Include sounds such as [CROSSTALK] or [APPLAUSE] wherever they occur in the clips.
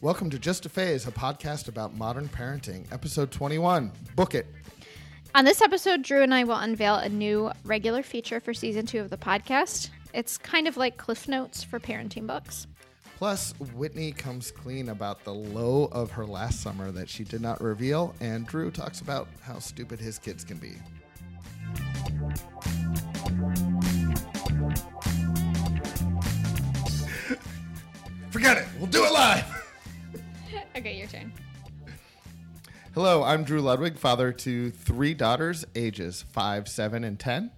Welcome to Just a Phase, a podcast about modern parenting, episode 21. Book it. On this episode, Drew and I will unveil a new regular feature for season two of the podcast. It's kind of like Cliff Notes for parenting books. Plus, Whitney comes clean about the low of her last summer that she did not reveal, and Drew talks about how stupid his kids can be. [LAUGHS] Forget it. We'll do it live. Okay, your turn. Hello, I'm Drew Ludwig, father to three daughters, ages five, seven, and 10.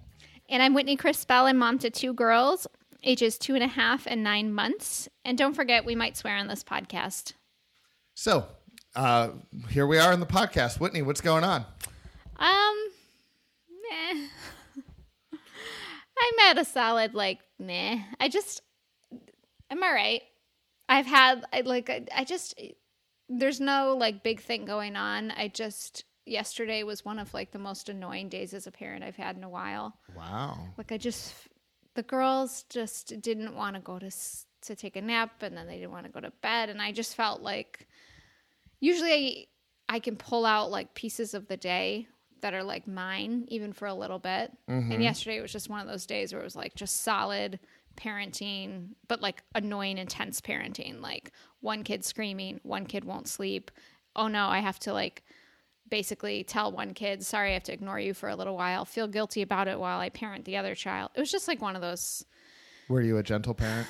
And I'm Whitney Chris Bell and mom to two girls, ages two and a half and nine months. And don't forget, we might swear on this podcast. So, uh, here we are in the podcast. Whitney, what's going on? Um, meh. [LAUGHS] I'm at a solid like meh. I just, I'm all right. I've had I like I, I just there's no like big thing going on. I just yesterday was one of like the most annoying days as a parent I've had in a while. Wow. Like I just the girls just didn't want to go to to take a nap and then they didn't want to go to bed and I just felt like usually I, I can pull out like pieces of the day that are like mine even for a little bit. And mm-hmm. yesterday was just one of those days where it was like just solid parenting, but like annoying intense parenting. Like one kid screaming, one kid won't sleep. Oh no, I have to like basically tell one kid, sorry, I have to ignore you for a little while, feel guilty about it while I parent the other child. It was just like one of those. Were you a gentle parent?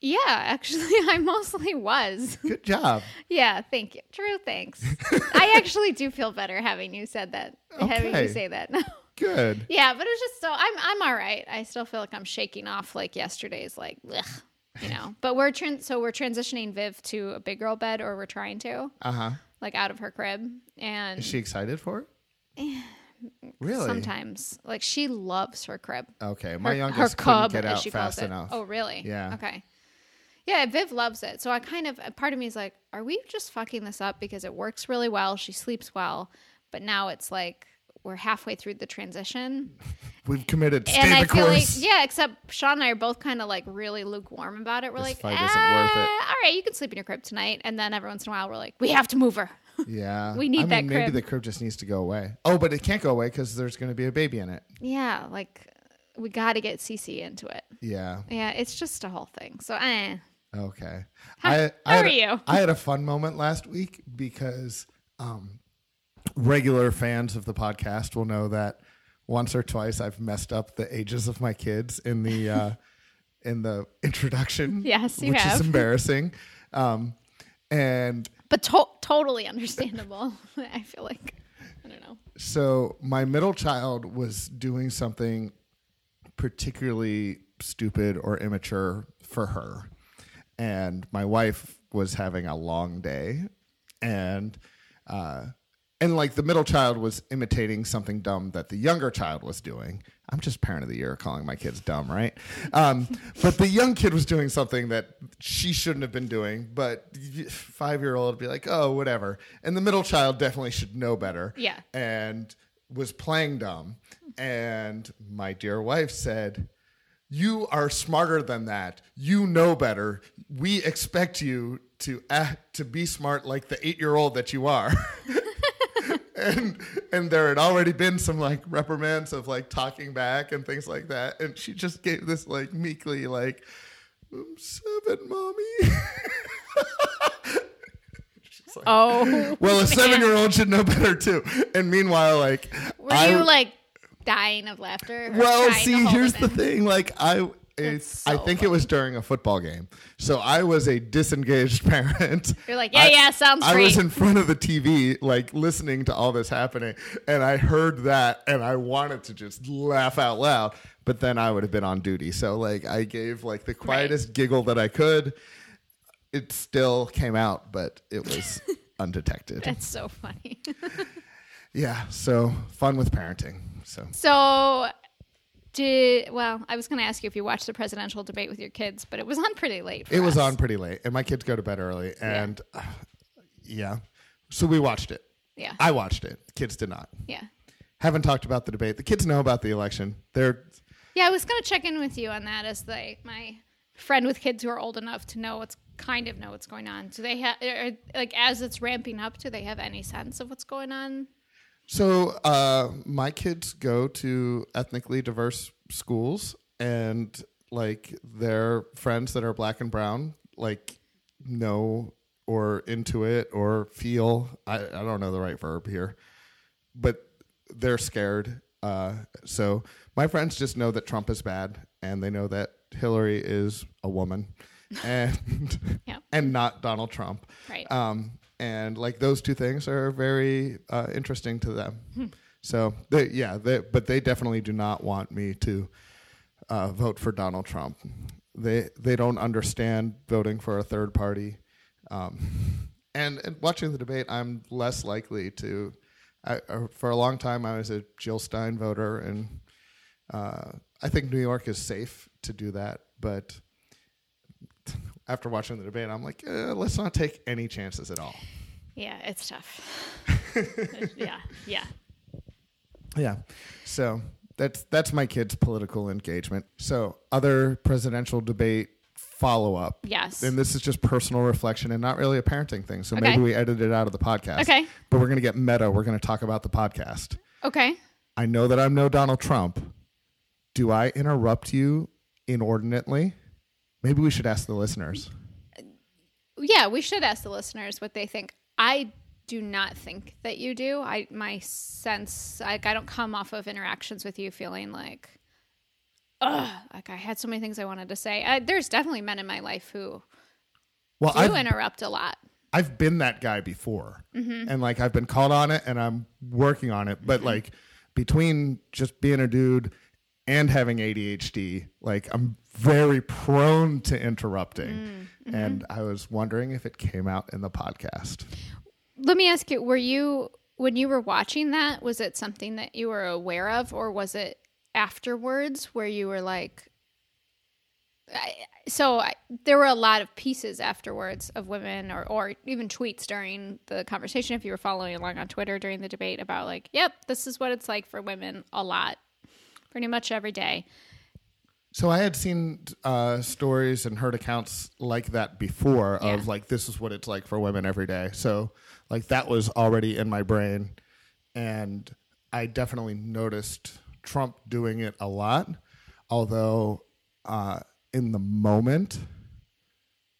Yeah, actually, [LAUGHS] I mostly was. Good job. Yeah, thank you. True, thanks. [LAUGHS] I actually do feel better having you said that, having you say that. Good. yeah, but it was just so I'm I'm all right. I still feel like I'm shaking off like yesterday's like, ugh, you know. [LAUGHS] But we're tran- so we're transitioning Viv to a big girl bed, or we're trying to Uh huh. like out of her crib, and Is she excited for it? [SIGHS] really? sometimes like she loves her crib. Okay. My her, youngest her couldn't cub, get as out fast enough. Oh, really? Yeah. Okay. Yeah, Viv loves it. So I kind of part of me is like, are we just fucking this up because it works really well? She sleeps well, but now it's like we're halfway through the transition, We've committed. And the I feel like yeah. Except Sean and I are both kind of like really lukewarm about it. We're This like, worth it." "Ah, All right, you can sleep in your crib tonight, and then every once in a while we're like, we have to move her. [LAUGHS] Yeah. We need I mean, that Maybe crib. the crib just needs to go away. Oh, but it can't go away because there's going to be a baby in it. yeah, like we got to get Cece into it. Yeah. Yeah, it's just a whole thing. So eh. Okay. How- I, I are a- you? I had a fun moment last week because um, regular fans of the podcast will know that once or twice I've messed up the ages of my kids in the uh, [LAUGHS] in the introduction. Yes, you which have. is [LAUGHS] embarrassing. Um, and but to- totally understandable. [LAUGHS] I feel like I don't know. so my middle child was doing something particularly stupid or immature for her and my wife was having a long day and uh and like the middle child was imitating something dumb that the younger child was doing i'm just parent of the year calling my kids dumb right um, [LAUGHS] but the young kid was doing something that she shouldn't have been doing but five year old would be like oh whatever and the middle child definitely should know better Yeah. and was playing dumb and my dear wife said you are smarter than that. You know better. We expect you to act to be smart like the eight year old that you are. [LAUGHS] and and there had already been some like reprimands of like talking back and things like that. And she just gave this like meekly like "I'm seven, mommy. [LAUGHS] Like, Oh, well, a [LAUGHS] seven year old should know better too. And meanwhile, like were I- you like dying of laughter? well, see, here's the thing. Like I, That's I so think it was during a football game, so I was a disengaged [LAUGHS] parent. You're like, yeah, I- yeah, sounds I great. was in front of the TV, like listening to all this happening, and I heard that, and I wanted to just laugh out loud, but then I would have been on duty. So, like, I gave like the quietest giggle that I could. It still came out, but it was [LAUGHS] undetected. That's so funny. [LAUGHS] Yeah, so fun with parenting. So so, did well? I was going to ask you if you watched the presidential debate with your kids, but it was on pretty late. It was us. on pretty late, and my kids go to bed early, and uh, [SIGHS] yeah, so we watched it. Yeah, I watched it. The kids did not. yeah, Haven't talked about the debate. The kids know about the election. They're yeah. I was going to check in with you on that as the my friend with kids who are old enough to know what's kind of know what's going on. Do they have like as it's ramping up? Do they have any sense of what's going on? So uh, my kids go to ethnically diverse schools, and like their friends that are black and brown, like know or into it or feel. I, I don't know the right verb here, but they're scared. Uh, so my friends just know that Trump is bad, and they know that Hillary is a woman, [LAUGHS] and Yeah. and not Donald Trump. Right. Um, and like those two things are very uh, interesting to them. So they, yeah, they, but they definitely do not want me to uh, vote for Donald Trump. They they don't understand voting for a third party. Um, and, and watching the debate, I'm less likely to. I, uh, for a long time, I was a Jill Stein voter, and uh, I think New York is safe to do that. But after watching the debate, I'm like, eh, let's not take any chances at all. Yeah, it's tough. [LAUGHS] yeah, yeah. Yeah. So that's that's my kids' political engagement. So other presidential debate follow up. Yes. And this is just personal reflection and not really a parenting thing. So Okay. maybe we edit it out of the podcast. Okay. But we're gonna get meta. We're gonna talk about the podcast. Okay. I know that I'm no Donald Trump. Do I interrupt you inordinately? Maybe we should ask the listeners. Yeah, we should ask the listeners what they think. I do not think that you do. I my sense like I don't come off of interactions with you feeling like ugh, like I had so many things I wanted to say. I, there's definitely men in my life who Well, do I've, interrupt a lot. I've been that guy before, Mm-hmm. and like I've been called on it, and I'm working on it. But like between just being a dude and having ADHD, like I'm very prone to interrupting. Mm-hmm. And I was wondering if it came out in the podcast. Let me ask you, were you when you were watching that, was it something that you were aware of or was it afterwards where you were like I, so I, there were a lot of pieces afterwards of women or, or even tweets during the conversation if you were following along on twitter during the debate about like yep this is what it's like for women a lot pretty much every day So I had seen uh, stories and heard accounts like that before Yeah. of like this is what it's like for women every day. So like that was already in my brain, and I definitely noticed Trump doing it a lot. Although uh, in the moment,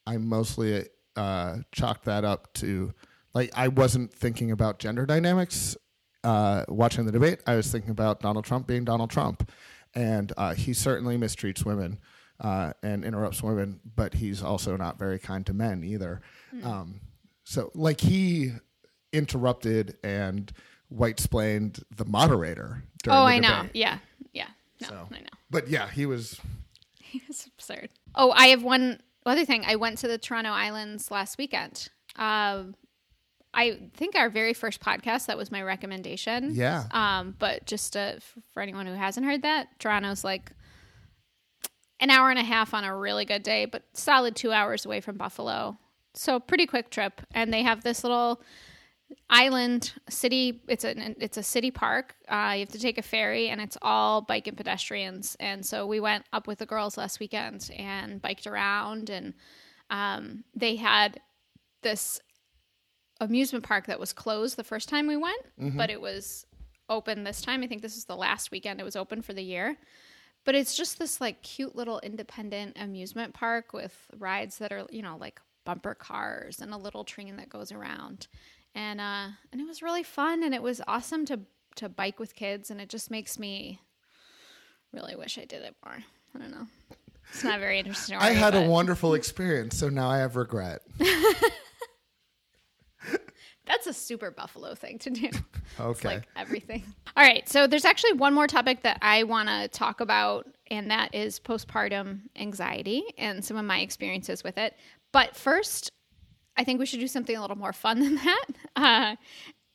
I mostly uh, chalked that up to like I wasn't thinking about gender dynamics uh, watching the debate. I was thinking about Donald Trump being Donald Trump, and uh, he certainly mistreats women uh, and interrupts women, but he's also not very kind to men either. Um, so, like he interrupted and white splained the moderator. During oh the i know yeah yeah no So- i know But yeah, he was. [LAUGHS] It's absurd. Oh, I have one other thing. I went to the Toronto Islands last weekend. Um, I think our very first podcast that was my recommendation. Yeah. Um, but just uh, for anyone who hasn't heard that, Toronto's like an hour and a half on a really good day, but solid two hours away from Buffalo. So pretty quick trip, and they have this little island city. It's a it's a city park. Uh, you have to take a ferry, and it's all bike and pedestrians. And so we went up with the girls last weekend and biked around, and um, they had this amusement park that was closed the first time we went, but it was open this time. I think this is the last weekend it was open for the year. But it's just this like cute little independent amusement park with rides that are, you know, like bumper cars and a little train that goes around. And uh and it was really fun and it was awesome to to bike with kids and it just makes me really wish I did it more. I don't know. It's not very interesting. I had a wonderful experience, so now I have regret. [LAUGHS] That's a super buffalo thing to do. [LAUGHS] It's Okay. like everything. All right. So there's actually one more topic that I want to talk about, and that is postpartum anxiety and some of my experiences with it. But first, I think we should do something a little more fun [LAUGHS] than that. Uh,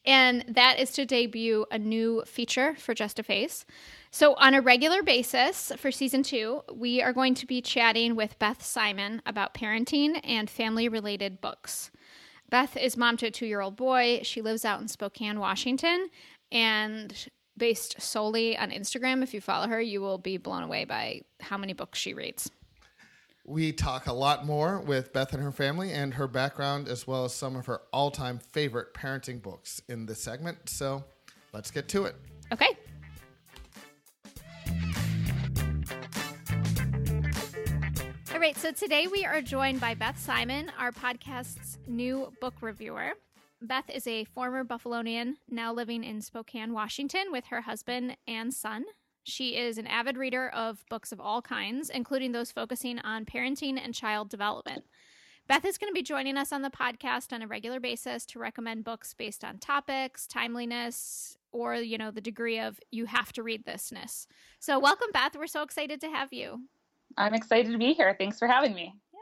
and that is to debut a new feature for Just a Phase. So, on a regular basis for season two, we are going to be chatting with Beth Simon about parenting and family related books. Beth is mom to a two year old boy. She lives out in Spokane, Washington, and based solely on Instagram, if you follow her, you will be blown away by how many books she reads. We talk a lot more with Beth and her family and her background, as well as some of her all time favorite parenting books in this segment. So let's get to it. Okay. Right, so today we are joined by Beth Simon, our podcast's new book reviewer. Beth is a former Buffalonian, now living in Spokane, Washington, with her husband and son. She is an avid reader of books of all kinds, including those focusing on parenting and child development. Beth is going to be joining us on the podcast on a regular basis to recommend books based on topics, timeliness, or you know the degree of you have to read thisness. So, welcome, Beth. We're so excited to have you. I'm excited to be here. Thanks for having me. Yeah.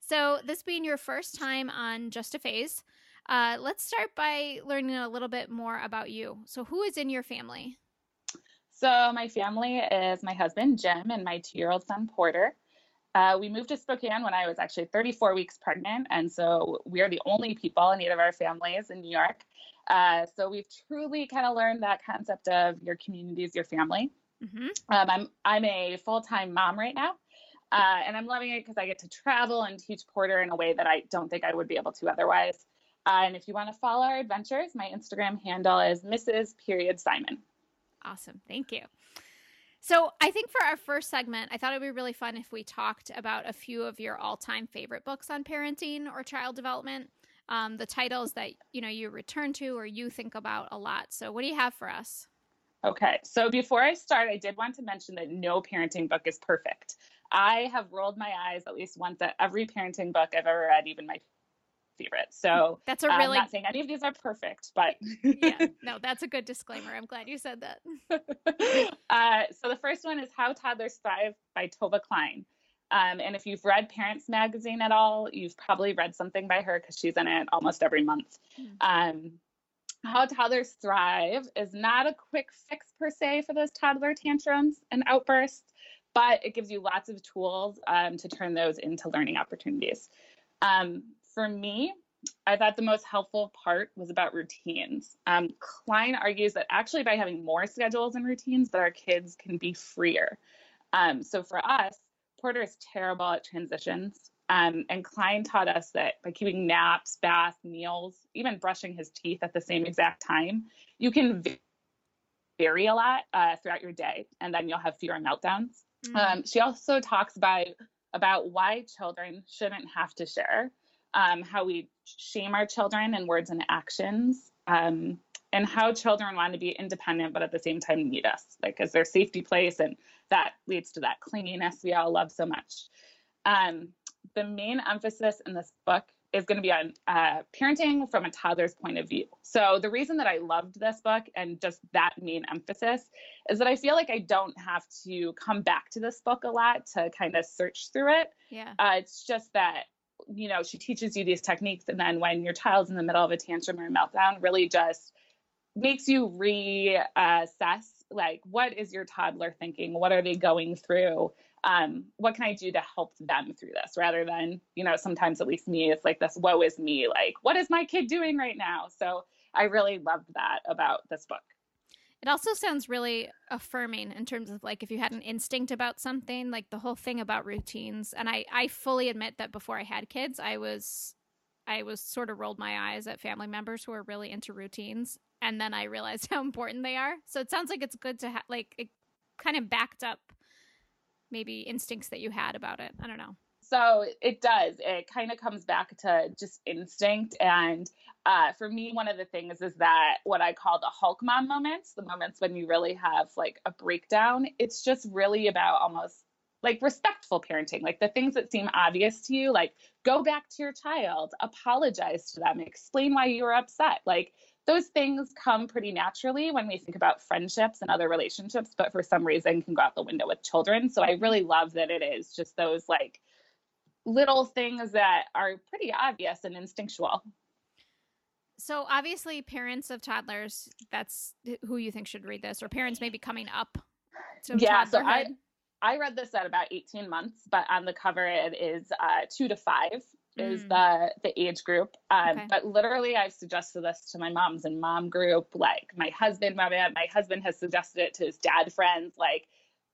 So, this being your first time on Just a Phase, uh, let's start by learning a little bit more about you. So, who is in your family? So, my family is my husband, Jim, and my two year old son, Porter. Uh, we moved to Spokane when I was actually 34 weeks pregnant. And so we are the only people in either of our families in New York. Uh, so we've truly kind of learned that concept of your community is your family. Mm-hmm. Um, I'm, I'm a full time mom right now. Uh, and I'm loving it because I get to travel and teach Porter in a way that I don't think I would be able to otherwise. Uh, and if you want to follow our adventures, my Instagram handle is Mrs. Period Simon. Awesome. Thank you. So, I think for our first segment, I thought it would be really fun if we talked about a few of your all-time favorite books on parenting or child development. Um, the titles that you know you return to or you think about a lot. So, what do you have for us? Okay, so before I start, I did want to mention that no parenting book is perfect. I have rolled my eyes at least once at every parenting book I've ever read, even my favorite. So that's a really. I'm not saying any of these are perfect, but [LAUGHS] yeah, [LAUGHS] no, that's a good disclaimer. I'm glad you said that. [LAUGHS] uh, so the first one is How Toddlers Thrive by Tova Klein. Um, and if you've read Parents Magazine at all, you've probably read something by her because she's in it almost every month. Mm-hmm. Um, how Toddlers Thrive is not a quick fix per se for those toddler tantrums and outbursts, but it gives you lots of tools um, to turn those into learning opportunities. Um, for me, I thought the most helpful part was about routines. Um, Klein argues that actually by having more schedules and routines, that our kids can be freer. Um, so for us, Porter is terrible at transitions. Um, and Klein taught us that by keeping naps, baths, meals, even brushing his teeth at the same exact time, you can vary a lot uh, throughout your day, and then you'll have fewer meltdowns. Mm-hmm. Um, she also talks about about why children shouldn't have to share um, how we shame our children in words and actions, um, and how children want to be independent but at the same time need us, like as their safety place, and that leads to that clinginess we all love so much. Um, the main emphasis in this book is going to be on uh, parenting from a toddler's point of view. So the reason that I loved this book and just that main emphasis is that I feel like I don't have to come back to this book a lot to kind of search through it. Yeah. Uh, it's just that you know, she teaches you these techniques. And then when your child's in the middle of a tantrum or a meltdown, really just makes you reassess like, what is your toddler thinking? What are they going through? Um, what can I do to help them through this rather than, you know, sometimes at least me, it's like this woe is me, like, what is my kid doing right now? So I really loved that about this book. It also sounds really affirming in terms of like if you had an instinct about something, like the whole thing about routines. And I, I fully admit that before I had kids, I was I was sort of rolled my eyes at family members who are really into routines, and then I realized [LAUGHS] how important they are. So it sounds like it's good to have like it kind of backed up maybe instincts that you had about it. I don't know. So it does. It kind of comes back to just instinct. And uh, for me, one of the things is that what I call the Hulk mom moments, the moments when you really have like a breakdown, it's just really about almost like respectful parenting, like the things that seem obvious to you, like go back to your child, apologize to them, explain why you were upset. Like those things come pretty naturally when we think about friendships and other relationships, but for some reason can go out the window with children. So I really love that it is just those like little things that are pretty obvious and instinctual. So obviously, parents of toddlers, that's who you think should read this, or parents maybe coming up to yeah. So I I read this at about 18 months, but on the cover it is uh, two to five is mm. the the age group. Um, okay. But literally, I've suggested this to my moms and mom group. Like my husband, my my husband has suggested it to his dad friends. Like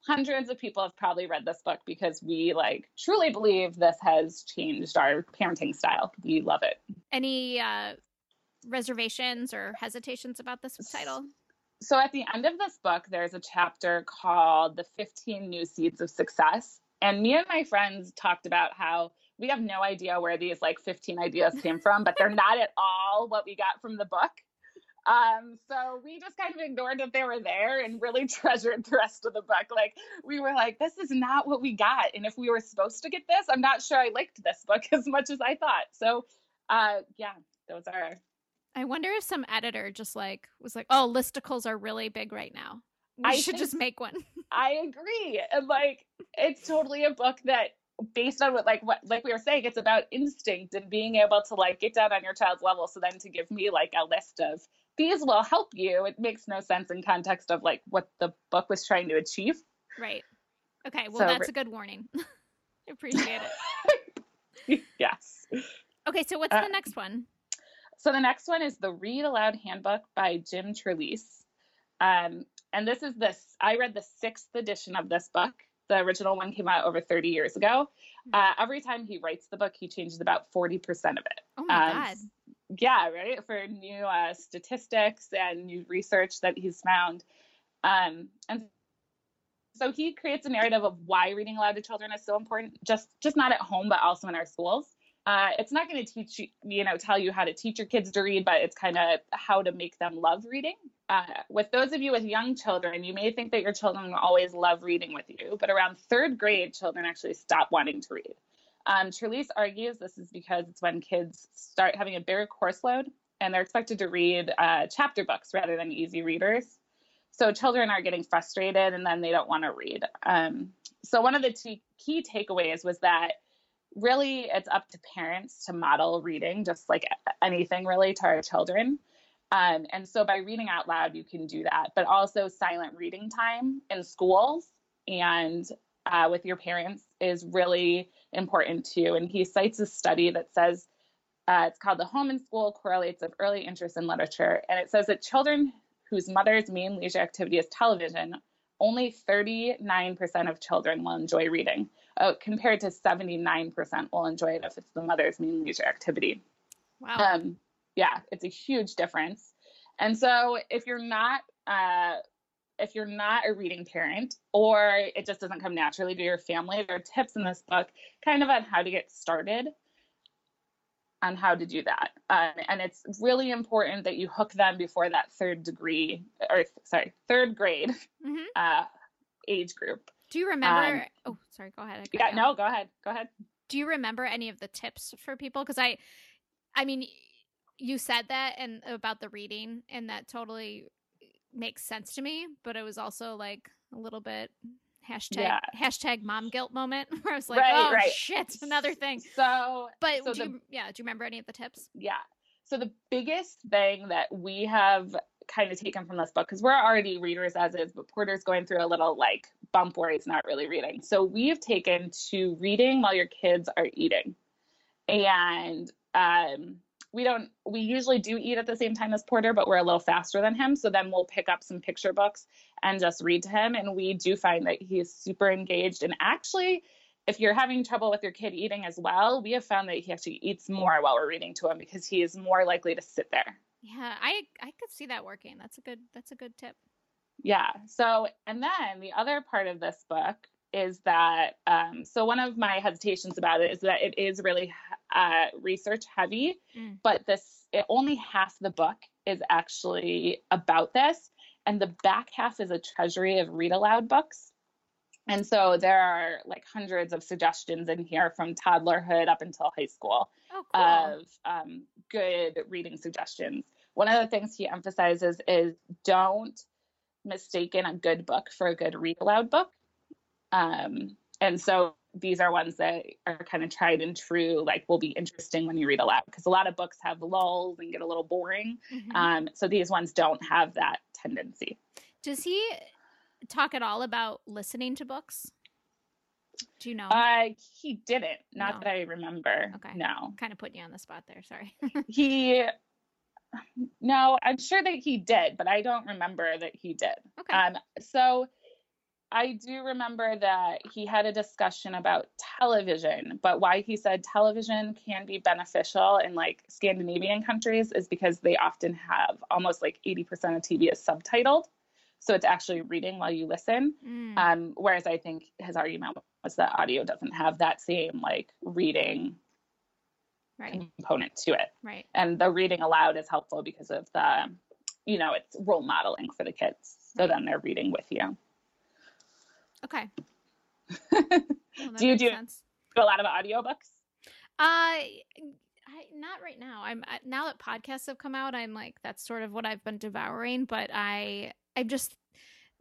hundreds of people have probably read this book because we like truly believe this has changed our parenting style. We love it. Any uh, reservations or hesitations about this title? So at the end of this book, there's a chapter called The 15 New Seeds of Success. And me and my friends talked about how we have no idea where these like 15 ideas came from, but they're not at all what we got from the book. Um, so we just kind of ignored that they were there and really [LAUGHS] treasured the rest of the book. Like we were like, this is not what we got. And if we were supposed to get this, I'm not sure I liked this book [LAUGHS] as much as I thought. So uh yeah, those are I wonder if some editor just like was like, "Oh, listicles are really big right now. We I should just make one." [LAUGHS] I agree. And like it's totally a book that based on what like what like we were saying, it's about instinct and being able to like get down on your child's level. So then to give me like a list of these will help you, it makes no sense in context of like what the book was trying to achieve. right. Okay. Well, So that's a good warning. [LAUGHS] i Appreciate it. [LAUGHS] yes. Okay. So what's Uh, the next one? So the next one is the Read Aloud Handbook by Jim Trelease. Um, and this is this, I read the sixth edition of this book. The original one came out over 30 years ago. Uh, every time he writes the book, he changes about 40% of it. Oh my um, god. Yeah, right? For new uh, statistics and new research that he's found. Um, and so he creates a narrative of why reading aloud to children is so important, just just not at home, but also in our schools. Uh, it's not going to teach you, you know, tell you how to teach your kids to read, but it's kind of how to make them love reading. Uh, with those of you with young children, you may think that your children will always love reading with you, but around third grade, children actually stop wanting to read. Um, Trelease argues this is because it's when kids start having a bigger course load and they're expected to read uh, chapter books rather than easy readers. So children are getting frustrated and then they don't want to read. Um, so one of the t- key takeaways was that really it's up to parents to model reading, just like anything really to our children. Um, and so by reading out loud, you can do that, but also silent reading time in schools and uh, with your parents is really important too. And he cites a study that says uh, it's called The Home and School Correlates of Early Interest in Literature. And it says that children whose mother's main leisure activity is television, only 39% of children will enjoy reading, uh, compared to 79% will enjoy it if it's the mother's main leisure activity. Wow. Um, yeah, it's a huge difference. And so if you're not uh, if you're not a reading parent or it just doesn't come naturally to your family, there are tips in this book kind of on how to get started on how to do that. Um, and it's really important that you hook them before that third degree or sorry, third grade Mhm. uh, age group. Do you remember? Um, oh, sorry. Go ahead. Yeah, no, go ahead. Go ahead. Do you remember any of the tips for people? Because I, I mean, you said that and about the reading, and that totally makes sense to me. But it was also like a little bit hashtag Yeah. hashtag mom guilt moment [LAUGHS] where I was like, Right, oh right. shit, another thing. So But So do the- you, yeah, do you remember any of the tips? yeah. So the biggest thing that we have kind of taken from this book, because we're already readers as is, but Porter's going through a little like bump where he's not really reading. So we've taken to reading while your kids are eating. And um, we don't, we usually do eat at the same time as Porter, but we're a little faster than him. So then we'll pick up some picture books and just read to him. And we do find that he is super engaged. And actually, if you're having trouble with your kid eating as well, we have found that he actually eats more while we're reading to him because he is more likely to sit there. Yeah, I I could see that working. That's a good that's a good tip. Yeah. So, and then the other part of this book is that, um, so one of my hesitations about it is that it is really uh, research heavy, Mm. but this, it, only half the book is actually about this. And the back half is a treasury of read aloud books. And so there are like hundreds of suggestions in here from toddlerhood up until high school Oh, cool. of um, good reading suggestions. One of the things he emphasizes is don't mistaken a good book for a good read aloud book. Um, and so these are ones that are kind of tried and true, like will be interesting when you read aloud because a lot of books have lulls and get a little boring. Mhm. Um, so these ones don't have that tendency. Does he talk at all about listening to books? Do you know? Uh, he didn't, not No. that I remember. Okay. No. kind of putting you on the spot there. Sorry. he no i'm sure that he did but i don't remember that he did okay. um so I do remember that he had a discussion about television, but why he said television can be beneficial in like Scandinavian countries is because they often have almost like 80% of TV is subtitled. So it's actually reading while you listen. Mm. Um, whereas I think his argument was that audio doesn't have that same like reading right. component to it. Right. And the reading aloud is helpful because of the, you know, it's role modeling for the kids. So Right. then they're reading with you. Okay. [LAUGHS] Well, Do you do- sense. a lot of audiobooks. Uh, I not right now. I'm I, now that podcasts have come out. I'm like that's sort of what I've been devouring. But I, I'm just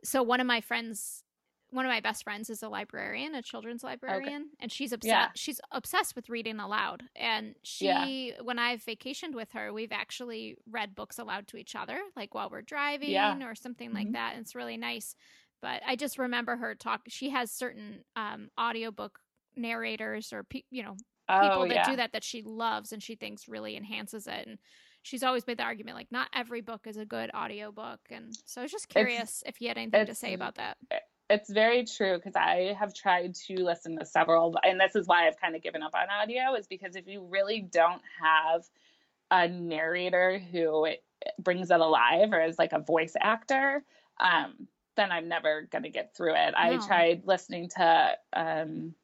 so one of my friends, one of my best friends is a librarian, a children's librarian, and she's obsessed. Yeah. She's obsessed with reading aloud. And she, Yeah. when I've vacationed with her, we've actually read books aloud to each other, like while we're driving Yeah. or something like Mhm. that. And it's really nice. But I just remember her talk. She has certain um, audiobook narrators or pe- you know people Oh that do that that she loves and she thinks really enhances it and she's always made the argument like not every book is a good audiobook and so i was just curious if you had anything to say about that It's very true because I have tried to listen to several, and this is why I've kind of given up on audio, is because if you really don't have a narrator who brings it alive or is like a voice actor, um, then I'm never going to get through it. I tried listening to, um,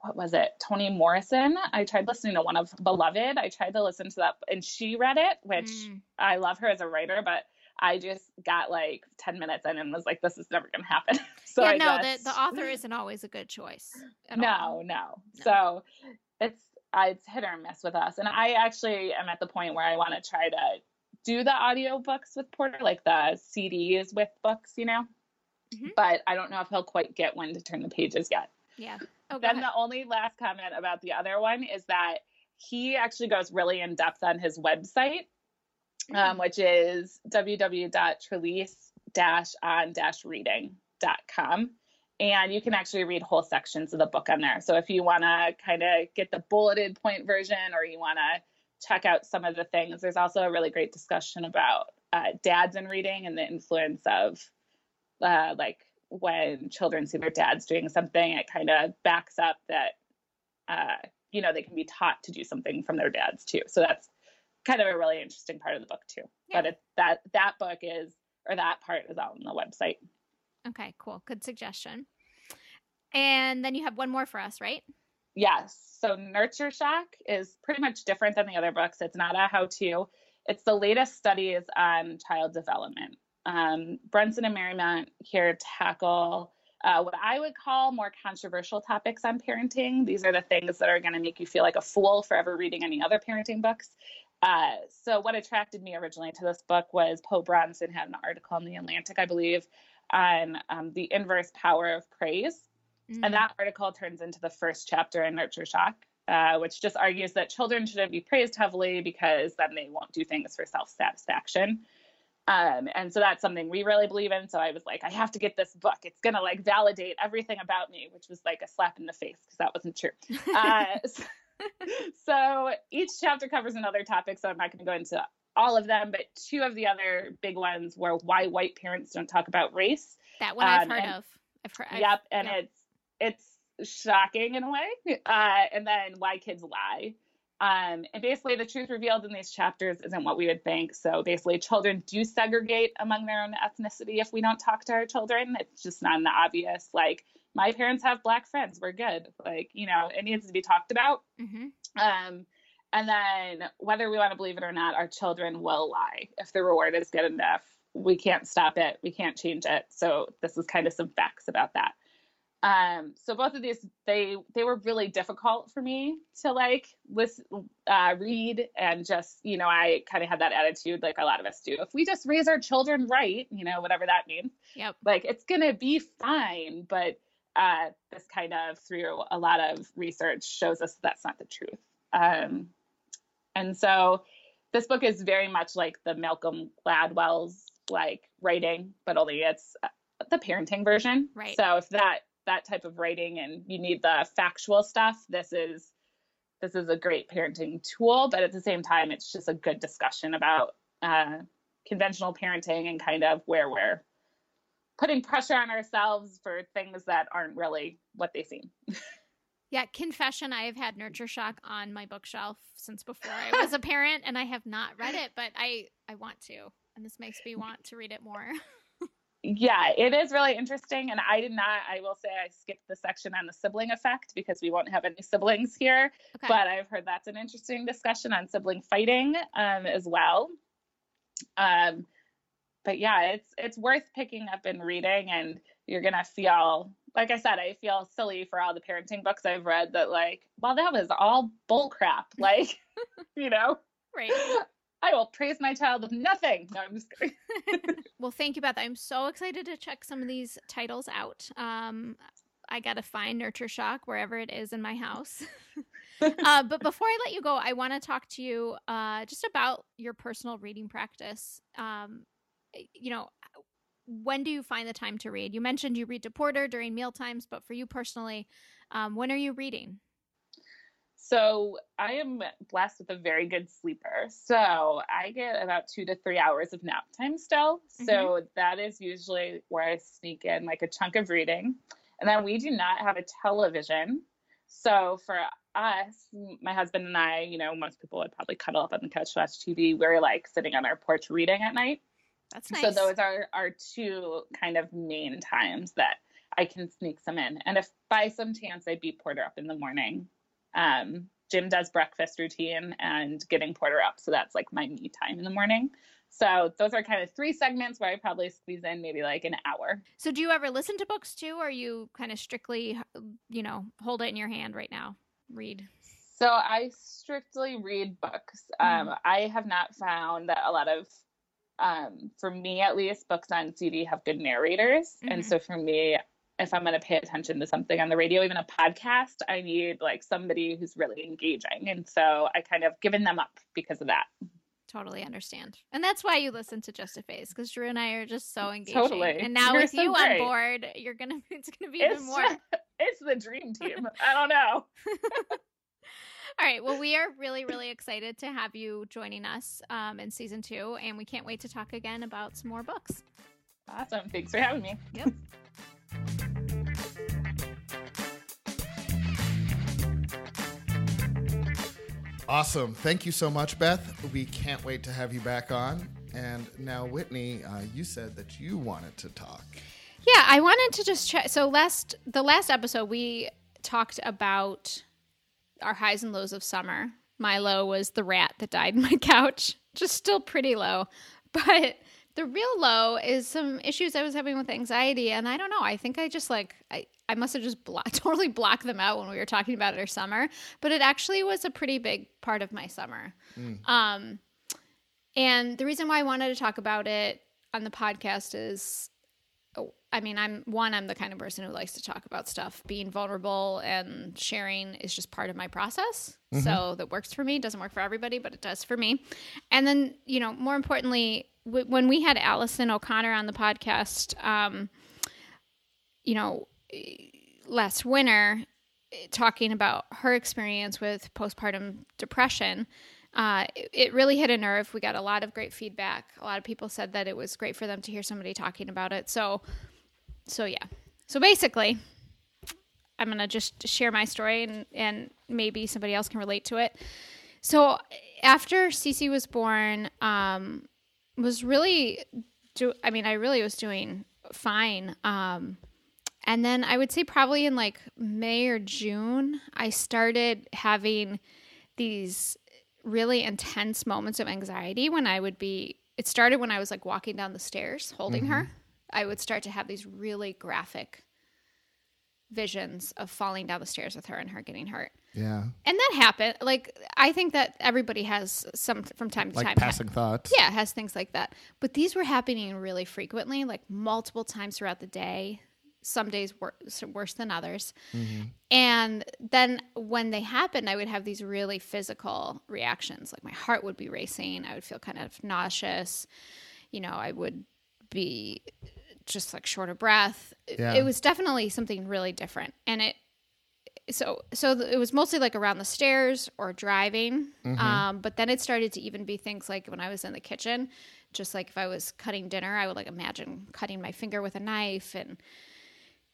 what was it, Toni Morrison. I tried listening to one of Beloved. I tried to listen to that, and she read it, which Mm, I love her as a writer, but I just got like 10 minutes in and was like, this is never going to happen. [LAUGHS] so yeah I no just, the, the author isn't always a good choice no, no, No. So it's, it's hit or miss with us. And I actually am at the point where I want to try to do the audiobooks with Porter, like the CDs with books, you know? Mhm. But I don't know if he'll quite get when to turn the pages yet. yeah oh Then the only last comment about the other one is that he actually goes really in depth on his website, um, [LAUGHS] which is www.trelease-on-reading.com. And you can actually read whole sections of the book on there. So if you want to kind of get the bulleted point version or you want to check out some of the things, there's also a really great discussion about uh, dads and reading and the influence of uh, like when children see their dads doing something, it kind of backs up that, uh, you know, they can be taught to do something from their dads too. So that's kind of a really interesting part of the book too. Yeah. But it, that that book is or that part is out on the website. okay cool good suggestion and then you have one more for us right Yes. So Nurture Shock is pretty much different than the other books. It's not a how to, it's the latest studies on child development. Um, Bronson and Merryman here tackle uh, what I would call more controversial topics on parenting. These are the things that are going to make you feel like a fool for ever reading any other parenting books. Uh, so, what attracted me originally to this book was Po Bronson had an article in The Atlantic, I believe, on um, the inverse power of praise. Mm, And that article turns into the first chapter in Nurture Shock, uh, which just argues that children shouldn't be praised heavily because then they won't do things for self satisfaction. Um, and so that's something we really believe in. So I was like, I have to get this book. It's going to like validate everything about me, which was like a slap in the face because that wasn't true. [LAUGHS] Uh, [LAUGHS] so each chapter covers another topic. So I'm not going to go into all of them, but two of the other big ones were why white parents don't talk about race that one i've um, heard and- of i've heard I've- yep, and yep. it's it's shocking in a way. Uh, and then why kids lie. Um, and basically, the truth revealed in these chapters isn't what we would think. So basically, children do segregate among their own ethnicity if we don't talk to our children. It's just not in the obvious. Like my parents have black friends, we're good. Like you know, it needs to be talked about. Mhm. Um, and then whether we want to believe it or not, our children will lie if the reward is good enough. We can't stop it. We can't change it. So this is kind of some facts about that. Um, so both of these, they they were really difficult for me to like listen, uh, read, and just you know, I kind of had that attitude like a lot of us do. If we just raise our children right, you know, whatever that means, yep like it's gonna be fine. But uh, this kind of through a lot of research shows us that's not the truth. Um, and so this book is very much like the Malcolm Gladwell's like writing, but only it's uh, the parenting version. Right. So if that that type of writing and you need the factual stuff, this is this is a great parenting tool. But at the same time, it's just a good discussion about uh, conventional parenting and kind of where we're putting pressure on ourselves for things that aren't really what they seem. Yeah, confession, I have had Nurture Shock on my bookshelf since before I was a [LAUGHS] parent and I have not read it, but I I want to. And this makes me want to read it more. yeah, it is really interesting and I did not I will say I skipped the section on the sibling effect because we won't have any siblings here, Okay. but I've heard that's an interesting discussion on sibling fighting um, as well. Um, but yeah, it's it's worth picking up and reading, and you're gonna feel like I said, I feel silly for all the parenting books I've read that like, well, that was all bull crap. [LAUGHS] Like, you know, right. [LAUGHS] I will praise my child with nothing. No, I'm just kidding. [LAUGHS] Well, thank you, Beth. I'm so excited to check some of these titles out. Um, I got to find Nurture Shock wherever it is in my house. uh, but before I let you go, I want to talk to you uh, just about your personal reading practice. Um, Eh, you know, uh, when do you find the time to read? You mentioned you read to Porter during meal times, but for you personally, um, when are you reading? So I am blessed with a very good sleeper. So I get about two to three hours of nap time still. So mm-hmm. that is usually where I sneak in like a chunk of reading. And then we do not have a television. So for us, my husband and I, you know, most people would probably cuddle up on the couch to watch TV. We're like sitting on our porch reading at night. That's nice. So those are our two kind of main times that I can sneak some in. And if by some chance I beat Porter up in the morning, um, Jim does breakfast routine and getting Porter up. So that's like my me time in the morning. So those are kind of three segments where I probably squeeze in maybe like an hour. so do you ever listen to books too, or are you kind of strictly, you know, hold it in your hand right now? Read. So I strictly read books. Um, I have not found that a lot of, um, for me at least, books on CD have good narrators. And Mhm. so for me, if I'm going to pay attention to something on the radio, even a podcast, I need like somebody who's really engaging. And so I kind of given them up because of that. Totally understand. And that's why you listen to Just a Phase because Drew and I are just so engaging. Totally. And now You're with so you great. on board, you're gonna [LAUGHS] it's gonna be It's, even more. [LAUGHS] it's the dream team. I don't know. [LAUGHS] All right. Well, we are really, really excited to have you joining us um, in season two, and we can't wait to talk again about some more books. Awesome. Thanks for having me. Yep. Awesome. Thank you so much, Beth. We can't wait to have you back on. And now, Whitney, uh, you said that you wanted to talk. Yeah, I wanted to just check. So last the last episode we talked about our highs and lows of summer. My low was the rat that died in my [LAUGHS] couch, just still pretty low. But the real low is some issues I was having with anxiety, and I don't know. I think I just like I I must have just blo- [LAUGHS] totally blocked them out when we were talking about it our summer. But it actually was a pretty big part of my summer. Um, and the reason why I wanted to talk about it on the podcast is I mean, I'm one, I'm the kind of person who likes to talk about stuff. Being vulnerable and sharing is just part of my process. So that works for me. Doesn't work for everybody, but it does for me. And then, you know, more importantly, w- when we had Allison O'Connor on the podcast, um, you know, last winter, eh, talking about her experience with postpartum depression, uh, it, really hit a nerve. We got a lot of great feedback. A lot of people said that it was great for them to hear somebody talking about it. So, so yeah. So basically, I'm gonna just share my story, and and maybe somebody else can relate to it. So after Cece was born, um, was really do. I mean, I really was doing fine. Um, and then I would say probably in like May or June, I started having these really intense moments of anxiety when I would be. It started when I was like walking down the stairs holding her. Mm-hmm. I would start to have these really graphic visions of falling down the stairs with her and her getting hurt. Yeah. And that happened. Like I think that everybody has some from time to Like time. passing thoughts. Yeah, has things like that. But these were happening really frequently, like multiple times throughout the day. Some days worse, worse than others. And then when they happened, I would have these really physical reactions. Like my heart would be racing. I would feel kind of nauseous. You know, I would be just like short of breath. It- Yeah. It was definitely something really different. And it so so it was mostly like around the stairs or driving. Mm-hmm. Um, but then it started to even be things like when I was in the kitchen, just like if I was cutting dinner, I would like imagine cutting my finger with a knife and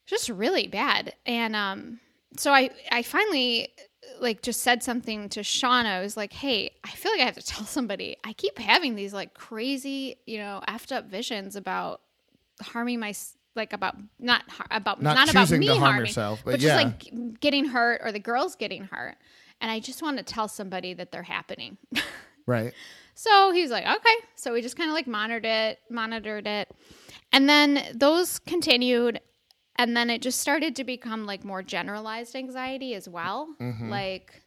just really bad. And um, so I I finally like just said something to Sean. I was like, "Hey, I feel like I have to [LAUGHS] tell somebody. I keep having these like crazy, you know, effed up visions about harming my like about not har- about Not not, about me harm harming, yourself, but just yeah. like getting hurt or the girls getting hurt." And I just want to tell somebody that they're happening. [LAUGHS] Right. So he was like, okay. So we just kind of like monitored it, monitored it. And then those continued. And then it just started to become like more generalized anxiety as well. Mm-hmm. Like,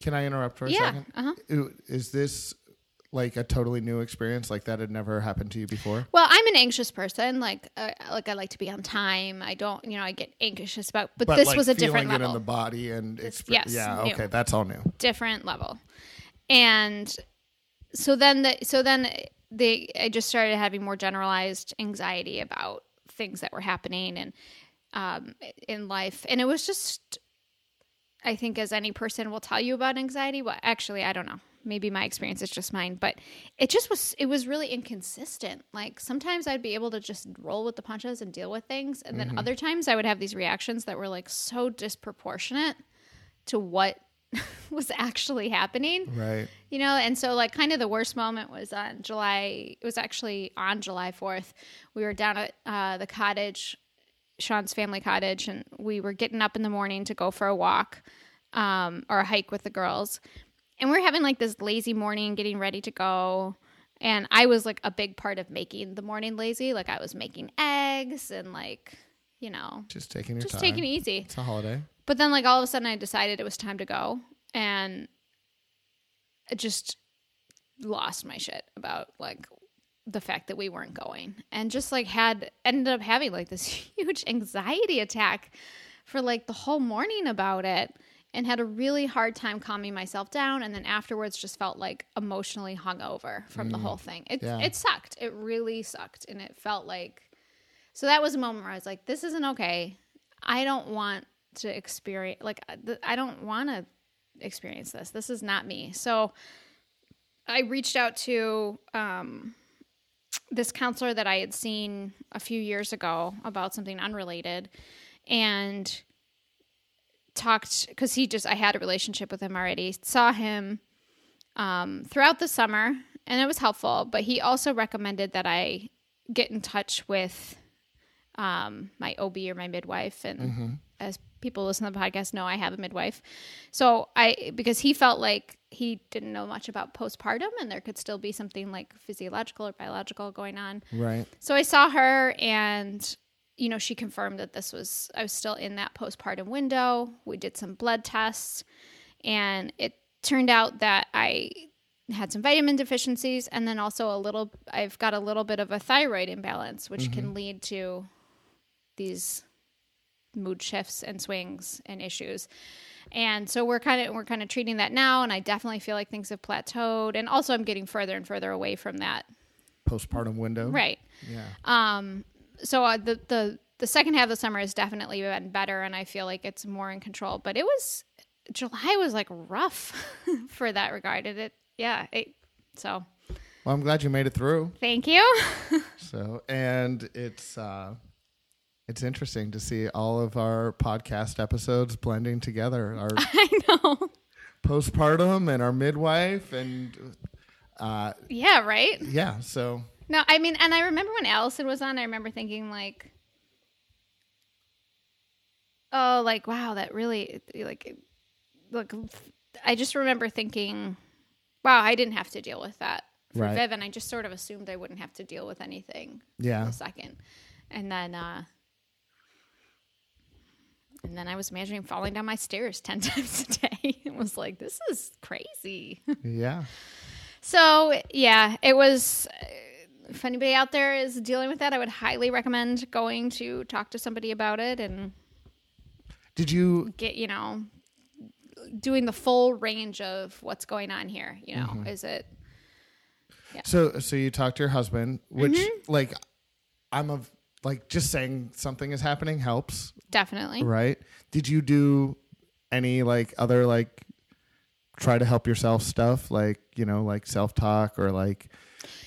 Can I interrupt for a yeah. second? Uh-huh. Is this like a totally new experience? Like that had never happened to you before? Well, I'm an anxious person. Like, uh, like I like to be on time. I don't, you know, I get anxious about, but, this like, was a different level. it in the body and exp- yes, yeah, new. okay, that's all new. different level. And so then the so then they I just started having more generalized anxiety about things that were happening and um, in life, and it was just I think as any person will tell you about anxiety. Well, actually, I don't know. Maybe my experience is just mine, but it just was it was really inconsistent. Like sometimes I'd be able to just roll with the punches and deal with things, and then other times I would have these reactions that were like so disproportionate to what [LAUGHS] was actually happening Right. you know and so like kind of the worst moment was on july it was actually on july 4th we were down at uh, the cottage sean's family cottage and we were getting up in the morning to go for a walk um, or a hike with the girls and we are having like this lazy morning getting ready to go and i was like a big part of making the morning lazy like i was making eggs and like you know Just taking your just time. taking it easy It's a holiday. But then, like, all of a sudden, I decided it was time to go. And I just lost my shit about, like, the fact that we weren't going. And just, like, had ended up having, like, this [LAUGHS] huge anxiety attack for, like, the whole morning about it. And had a really hard time calming myself down. And then afterwards, just felt like emotionally hungover from the mm. whole thing. It, Yeah. it sucked. It really sucked. And it felt like so that was a moment where I was like, this isn't okay. I don't want to experience, like, uh, I don't want to experience this. This is not me. So I reached out to um, this counselor that I had seen a few years ago about something unrelated and talked because he just, I had a relationship with him already, saw him um, throughout the summer and it was helpful, but he also recommended that I get in touch with um, my OB or my midwife. And as people listen to the podcast know, I have a midwife. So I, because he felt like he didn't know much about postpartum and there could still be something like physiological or biological going on. Right. So I saw her and you know, she confirmed that this was I was still in that postpartum window. We did some blood tests and it turned out that I had some vitamin deficiencies and then also a little I've got a little bit of a thyroid imbalance which can mm-hmm. lead to these mood shifts and swings and issues. And so we're kind of we're kind of treating that now and I definitely feel like things have plateaued and also I'm getting further and further away from that. Postpartum window. Right. Yeah. Um, so uh, the the the second half of the summer has definitely been better, and I feel like it's more in control. But it was July was like rough [LAUGHS] for that regard. It, it yeah. It, so Well, I'm glad you made it through. thank you. [LAUGHS] So, and it's uh it's interesting to see all of our podcast episodes blending together. Our [LAUGHS] I know. postpartum and our midwife and uh Yeah. Right. yeah, so No, I mean, and I remember when Allison was on. I remember thinking like, oh, like wow, that really like, like I just remember thinking, wow, I didn't have to deal with that for Right. Viv, and I just sort of assumed I wouldn't have to deal with anything for yeah. a second, and then. uh and then I was imagining falling down my stairs [LAUGHS] 10 times a day. [LAUGHS] It was like, this is crazy. [LAUGHS] Yeah. So yeah, it was. uh, If anybody out there is dealing with that, I would highly recommend going to talk to somebody about it and Did you get you know doing the full range of what's going on here. You know, Mm-hmm. is it Yeah. so so you talked to your husband, which Mm-hmm. like I'm of like just saying something is happening helps, Definitely. right? Did you do any like other like try to help yourself stuff like, you know, like self-talk or like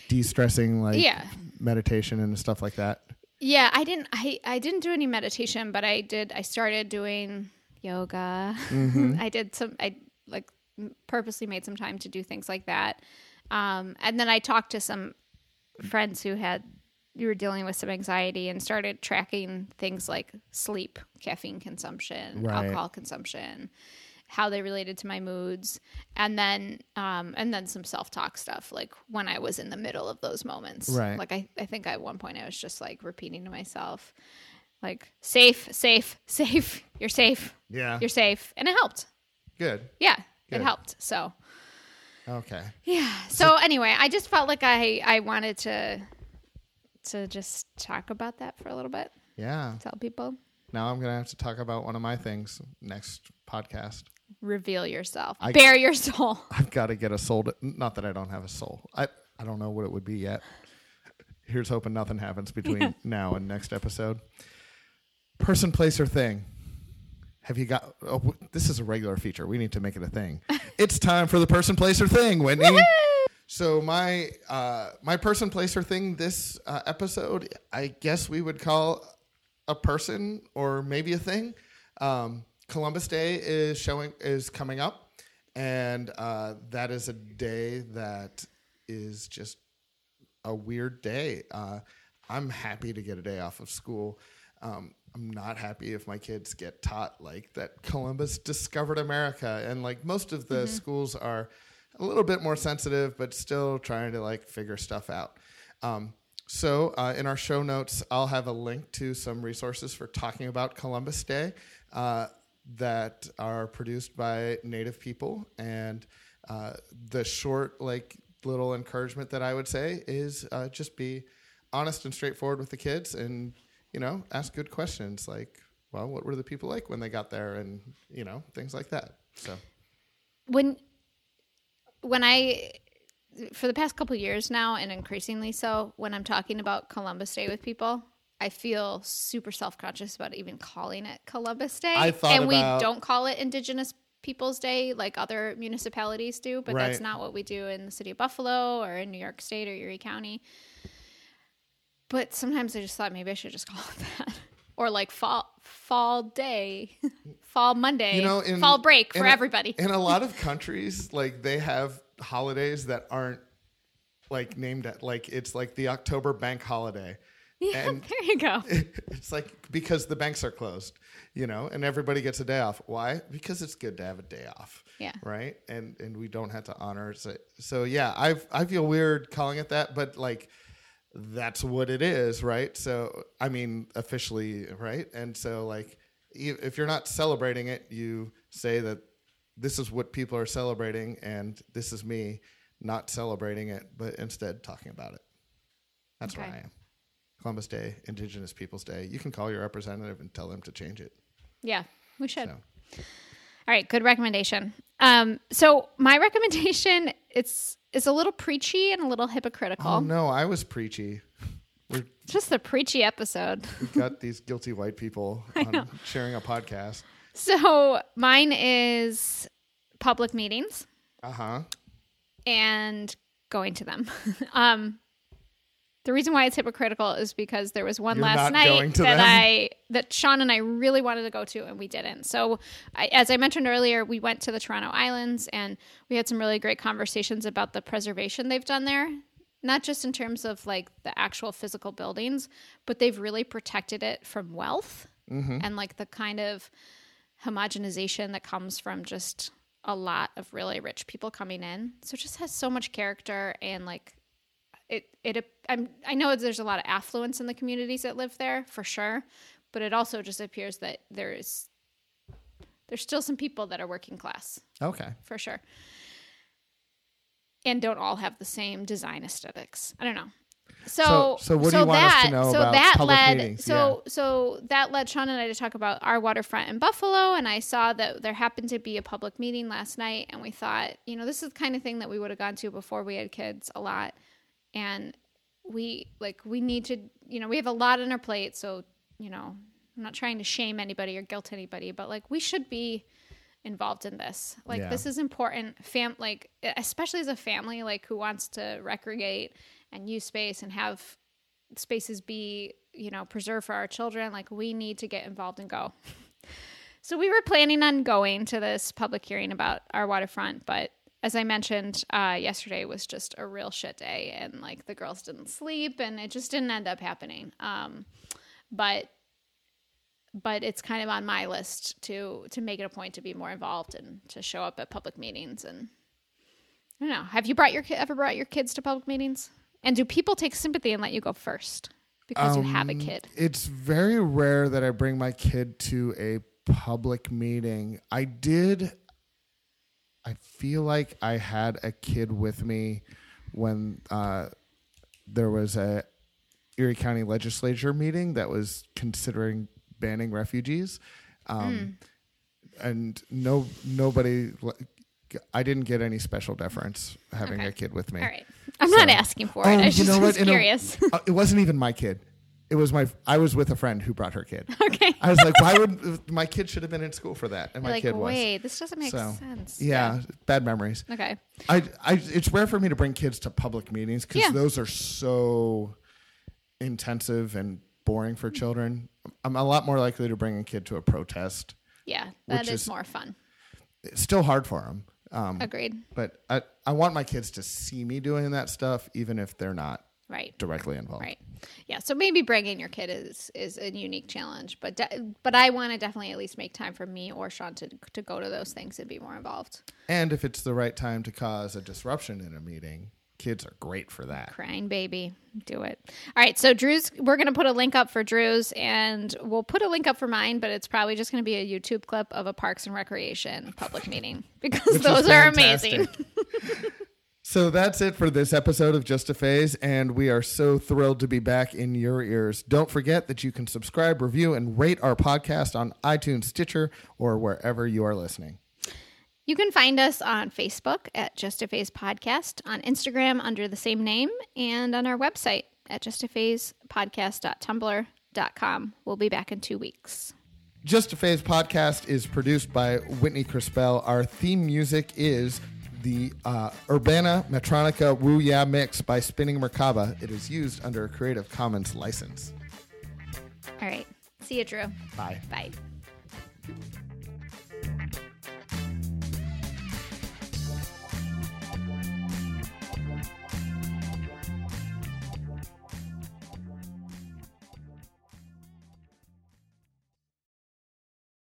de-stressing like Yeah. meditation and stuff like that? Yeah, I didn't I I didn't do any meditation, but I did I started doing yoga. [LAUGHS] I did some I like purposely made some time to do things like that. Um and then I talked to some friends who had you were dealing with some anxiety and started tracking things like sleep, caffeine consumption, Right. alcohol consumption, how they related to my moods, and then um, and then some self talk stuff like when I was in the middle of those moments. Right. Like I, I think at one point I was just like repeating to myself, like safe, safe, [LAUGHS] safe. You're safe. Yeah. You're safe, and it helped. Good. Yeah, Good. it helped. So Okay. yeah. So anyway, I just felt like I I wanted to to just talk about that for a little bit. Yeah. Tell people Now I'm going to have to talk about one of my things next podcast. reveal yourself, I- bare your soul. [LAUGHS] I've got to get a soul. To, not that I don't have a soul. I I don't know what it would be yet. Here's hoping nothing happens between [LAUGHS] now and next episode. Person, place, or thing. Have you got? Oh, this is a regular feature. We need to make it a thing. [LAUGHS] it's time for the person, place, or thing, Whitney. So my uh, my person, place, or thing this uh, episode, I guess we would call a person or maybe a thing. Um, Columbus Day is showing is coming up, and uh, that is a day that is just a weird day. Uh, I'm happy to get a day off of school. Um, I'm not happy if my kids get taught like that Columbus discovered America, and like most of the schools are a little bit more sensitive, but still trying to like figure stuff out. Um, so uh, in our show notes, I'll have a link to some resources for talking about Columbus Day uh, that are produced by Native people, and uh, the short like little encouragement that I would say is uh, just be honest and straightforward with the kids, and you know ask good questions like, well, what were the people like when they got there, and you know things like that. So when when I for the past couple years now and increasingly so when I'm talking about Columbus Day with people I feel super self-conscious about even calling it Columbus Day. I thought and about- we don't call it Indigenous Peoples Day like other municipalities do but that's not what we do in the city of Buffalo or in New York State or Erie County. But sometimes I just thought maybe I should just [LAUGHS] call it that or like fall fall day [LAUGHS] fall Monday you know in fall break for in a- everybody. in a [LAUGHS] lot of countries like they have holidays that aren't like named at like it's like the october bank holiday. [LAUGHS] Yeah, and there you go. it's like because the banks are closed you know and everybody gets a day off. Why? Because it's good to have a day off Yeah. right? And and we don't have to honor so, so yeah I've i feel weird calling it that but like that's what it is right? So i mean officially right? And so like if you're not celebrating it you say that this is what people are celebrating and this is me not celebrating it but instead talking about it. That's where i am. Columbus day indigenous peoples day. You can call your representative and tell them to change it. Yeah, we should. so. All right, good recommendation. Um, so my [LAUGHS] recommendation it's it's a little preachy and a little hypocritical. oh no i was preachy [LAUGHS] It's just the preachy episode. we've got these guilty white people [LAUGHS] on sharing a podcast So mine is public meetings uh-huh and going to them. [LAUGHS] um, the reason why it's hypocritical is because there was one You're last night that them? I that Sean and I really wanted to go to and we didn't. So, I, as I mentioned earlier, we went to the Toronto Islands and we had some really great conversations about the preservation they've done there. Not just in terms of like the actual physical buildings, but they've really protected it from wealth mm-hmm. and like the kind of homogenization that comes from just a lot of really rich people coming in. So it just has so much character and like it it I'm, I know there's a lot of affluence in the communities that live there for sure, but it also just appears that there is there's still some people that are working class okay for sure. And don't all have the same design aesthetics. I don't know. So, So- so what do you want us to that, know so about that public led, meetings? So, so that led Sean and I to talk about our waterfront in Buffalo, and I saw that there happened to be a public meeting last night, and we thought, you know, this is the kind of thing that we would have gone to before we had kids a lot, and we like we need to you know we have a lot on our plate so you know i'm not trying to shame anybody or guilt anybody but like we should be involved in this. Like Yeah. this is important. Fam like especially as a family like who wants to recreate and use space and have spaces be you know preserved for our children like we need to get involved and go. [LAUGHS] So we were planning on going to this public hearing about our waterfront, but as I mentioned, uh, yesterday was just a real shit day, and like the girls didn't sleep, and it just didn't end up happening. Um, but but it's kind of on my list to to make it a point to be more involved and to show up at public meetings. And I don't know, have you brought your ever brought your kids to public meetings? And do people take sympathy and let you go first because you have a Um, kid? It's very rare that I bring my kid to a public meeting. I did. I feel like I had a kid with me when uh, there was a Erie County Legislature meeting that was considering banning refugees, um, and no nobody. I didn't get any special deference having Okay. a kid with me. All right, I'm not asking for it. I was just was In a- [LAUGHS] uh, it wasn't even my kid. It was my. I was with a friend who brought her kid. [LAUGHS] okay. I was like, why would my kid should have been in school for that? And my like, kid was. wait, this doesn't make So, sense. Yeah, bad memories. Okay. I, I, it's rare for me to bring kids to public meetings because Yeah. those are so intensive and boring for children. I'm a lot more likely to bring a kid to a protest. Yeah, that Which is, is- more fun. It's still hard for them, um, Agreed. but I, I want my kids to see me doing that stuff, even if they're not Right. directly involved. Right. Yeah. So maybe bringing your kid is is a unique challenge, but de- but I want to definitely at least make time for me or Sean to to go to those things and be more involved. And if it's the right time to cause a disruption in a meeting, kids are great for that. Crying baby, do it. All right. So Drew's, we're gonna put a link up for Drew's, and we'll put a link up for mine, but it's probably just gonna be a YouTube clip of a Parks and Recreation public meeting [LAUGHS] because Which those are amazing. [LAUGHS] so that's it for this episode of Just a Phase, and we are so thrilled to be back in your ears. Don't forget that you can subscribe, review, and rate our podcast on iTunes, Stitcher, or wherever you are listening. You can find us on Facebook at Just a Phase Podcast, on Instagram under the same name, and on our website at justaphasepodcast.tumblr.com. We'll be back in two weeks. Just a Phase podcast is produced by Whitney Crispell. Our theme music is the uh, Urbana Metronica Woo Ya Mix by Spinning Merkaba. It is used under a Creative Commons license. All right. See you, Drew. Bye. Bye.